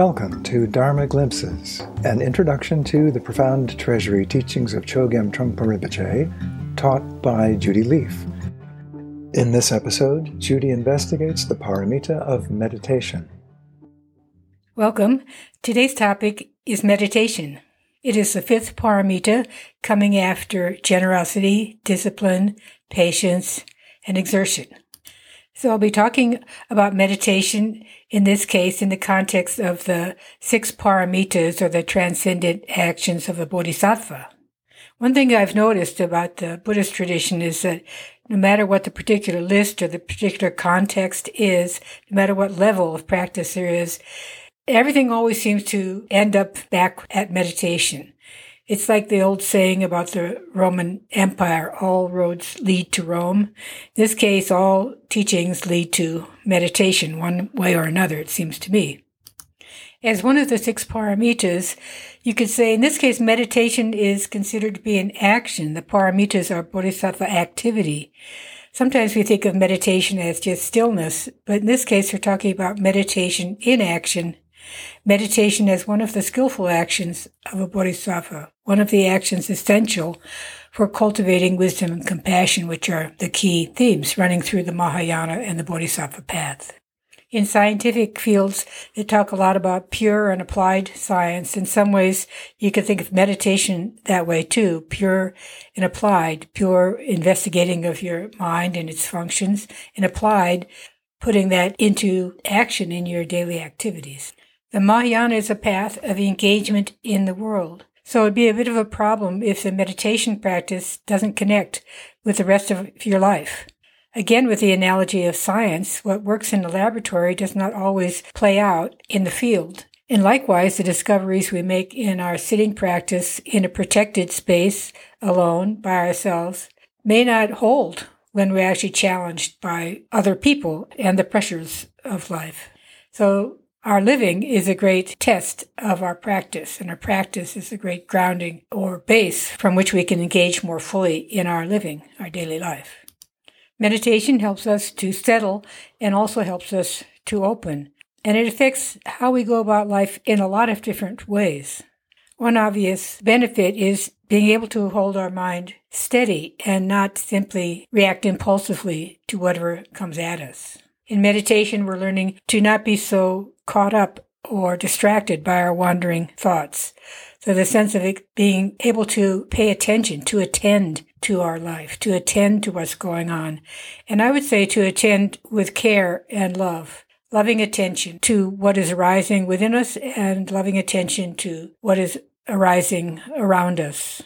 Welcome to Dharma Glimpses, an introduction to the profound treasury teachings of Chogyam Trungpa Rinpoche, taught by Judy Lief. In this episode, Judy investigates the paramita of meditation. Welcome. Today's topic is meditation. It is the fifth paramita coming after generosity, discipline, patience, and exertion. So I'll be talking about meditation in this case in the context of the six paramitas or the transcendent actions of a bodhisattva. One thing I've noticed about the Buddhist tradition is that no matter what the particular list or the particular context is, no matter what level of practice there is, everything always seems to end up back at meditation. It's like the old saying about the Roman Empire, all roads lead to Rome. In this case, all teachings lead to meditation, one way or another, it seems to me. As one of the six paramitas, you could say in this case, meditation is considered to be an action. The paramitas are bodhisattva activity. Sometimes we think of meditation as just stillness, but in this case, we're talking about meditation in action Meditation as one of the skillful actions of a bodhisattva, one of the actions essential for cultivating wisdom and compassion, which are the key themes running through the Mahayana and the Bodhisattva path. In scientific fields, they talk a lot about pure and applied science. In some ways, you can think of meditation that way too, pure and applied, pure investigating of your mind and its functions, and applied putting that into action in your daily activities. The Mahayana is a path of engagement in the world. So it'd be a bit of a problem if the meditation practice doesn't connect with the rest of your life. Again, with the analogy of science, what works in the laboratory does not always play out in the field. And likewise, the discoveries we make in our sitting practice in a protected space alone by ourselves may not hold when we're actually challenged by other people and the pressures of life. So our living is a great test of our practice, and our practice is a great grounding or base from which we can engage more fully in our living, our daily life. Meditation helps us to settle and also helps us to open, and it affects how we go about life in a lot of different ways. One obvious benefit is being able to hold our mind steady and not simply react impulsively to whatever comes at us. In meditation, we're learning to not be so caught up or distracted by our wandering thoughts. So the sense of being able to pay attention, to attend to our life, to attend to what's going on. And I would say to attend with care and love, loving attention to what is arising within us and loving attention to what is arising around us.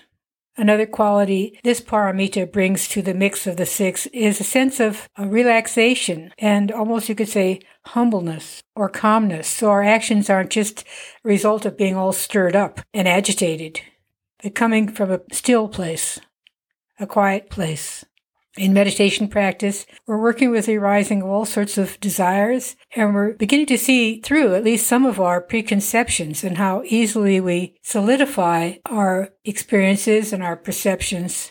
Another quality this paramita brings to the mix of the six is a sense of uh, relaxation and almost you could say humbleness or calmness. So our actions aren't just a result of being all stirred up and agitated, but coming from a still place, a quiet place. In meditation practice, we're working with the arising of all sorts of desires, and we're beginning to see through at least some of our preconceptions and how easily we solidify our experiences and our perceptions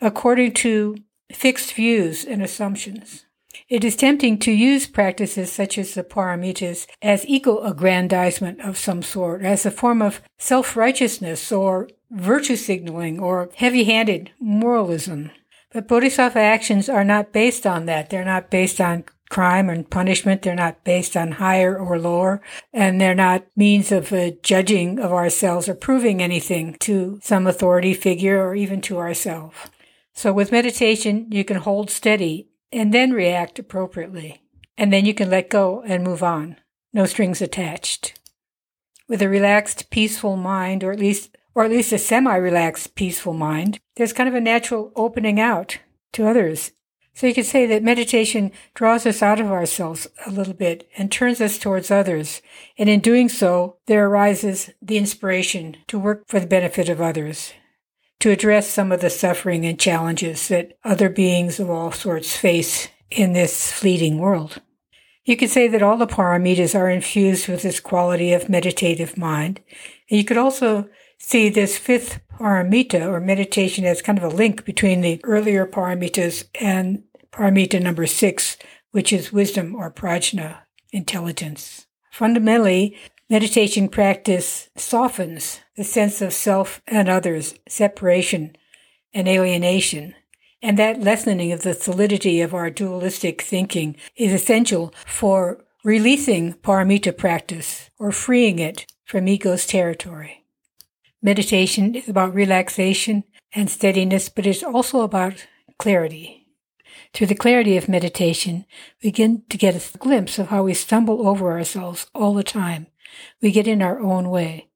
according to fixed views and assumptions. It is tempting to use practices such as the paramitas as ego aggrandizement of some sort, as a form of self righteousness or virtue signaling or heavy handed moralism. But bodhisattva actions are not based on that. They're not based on crime and punishment. They're not based on higher or lower. And they're not means of uh, judging of ourselves or proving anything to some authority figure or even to ourselves. So with meditation, you can hold steady and then react appropriately. And then you can let go and move on. No strings attached. With a relaxed, peaceful mind, or at least or at least a semi relaxed, peaceful mind, there's kind of a natural opening out to others. So you could say that meditation draws us out of ourselves a little bit and turns us towards others. And in doing so, there arises the inspiration to work for the benefit of others, to address some of the suffering and challenges that other beings of all sorts face in this fleeting world. You could say that all the paramitas are infused with this quality of meditative mind. And you could also see this fifth paramita or meditation as kind of a link between the earlier paramitas and paramita number six, which is wisdom or prajna, intelligence. Fundamentally, Meditation practice softens the sense of self and others, separation and alienation. And that lessening of the solidity of our dualistic thinking is essential for releasing paramita practice or freeing it from ego's territory. Meditation is about relaxation and steadiness, but it's also about clarity. Through the clarity of meditation, we begin to get a glimpse of how we stumble over ourselves all the time. We get in our own way.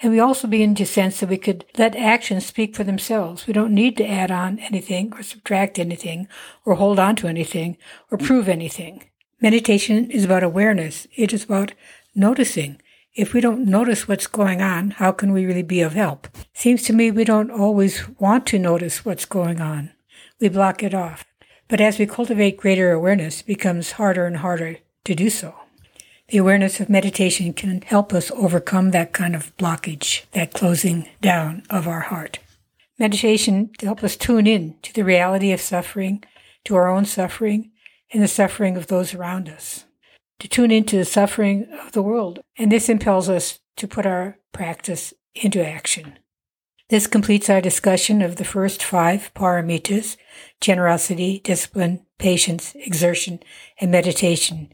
And we also begin to sense that we could let actions speak for themselves. We don't need to add on anything or subtract anything or hold on to anything or prove anything. Meditation is about awareness. It is about noticing. If we don't notice what's going on, how can we really be of help? Seems to me we don't always want to notice what's going on. We block it off. But as we cultivate greater awareness, it becomes harder and harder to do so. The awareness of meditation can help us overcome that kind of blockage, that closing down of our heart. Meditation to help us tune in to the reality of suffering, to our own suffering, and the suffering of those around us. To tune into the suffering of the world. And this impels us to put our practice into action. This completes our discussion of the first five paramitas generosity, discipline, patience, exertion, and meditation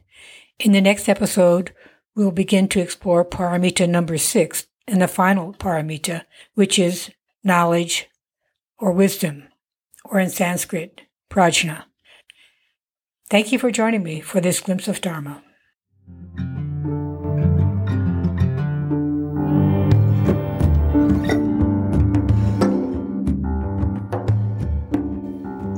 in the next episode, we'll begin to explore paramita number six and the final paramita, which is knowledge or wisdom, or in Sanskrit, prajna. Thank you for joining me for this glimpse of Dharma.